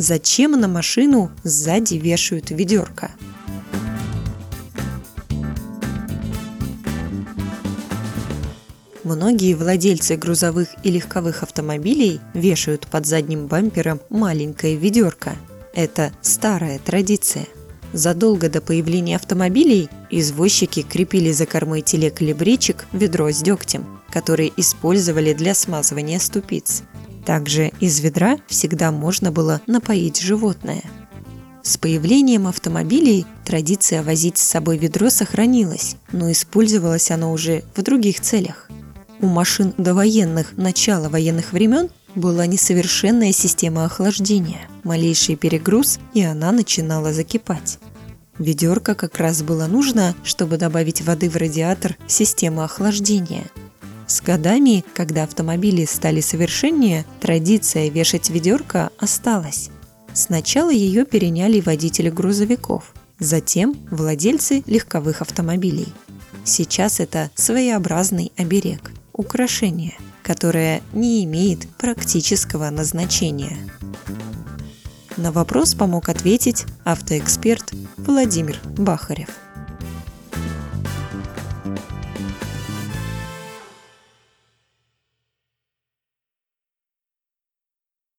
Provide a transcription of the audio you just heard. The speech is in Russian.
Зачем на машину сзади вешают ведерко? Многие владельцы грузовых и легковых автомобилей вешают под задним бампером маленькое ведерко. Это старая традиция. Задолго до появления автомобилей извозчики крепили за кормой телег или бричек ведро с дегтем, которые использовали для смазывания ступиц. Также из ведра всегда можно было напоить животное. С появлением автомобилей традиция возить с собой ведро сохранилась, но использовалось оно уже в других целях. У машин довоенных начала военных времен была несовершенная система охлаждения. Малейший перегруз, и она начинала закипать. Ведерко как раз было нужно, чтобы добавить воды в радиатор системы охлаждения. С годами, когда автомобили стали совершеннее, традиция вешать ведерко осталась. Сначала ее переняли водители грузовиков, затем владельцы легковых автомобилей. Сейчас это своеобразный оберег украшение, которое не имеет практического назначения. На вопрос помог ответить автоэксперт Владимир Бахарев.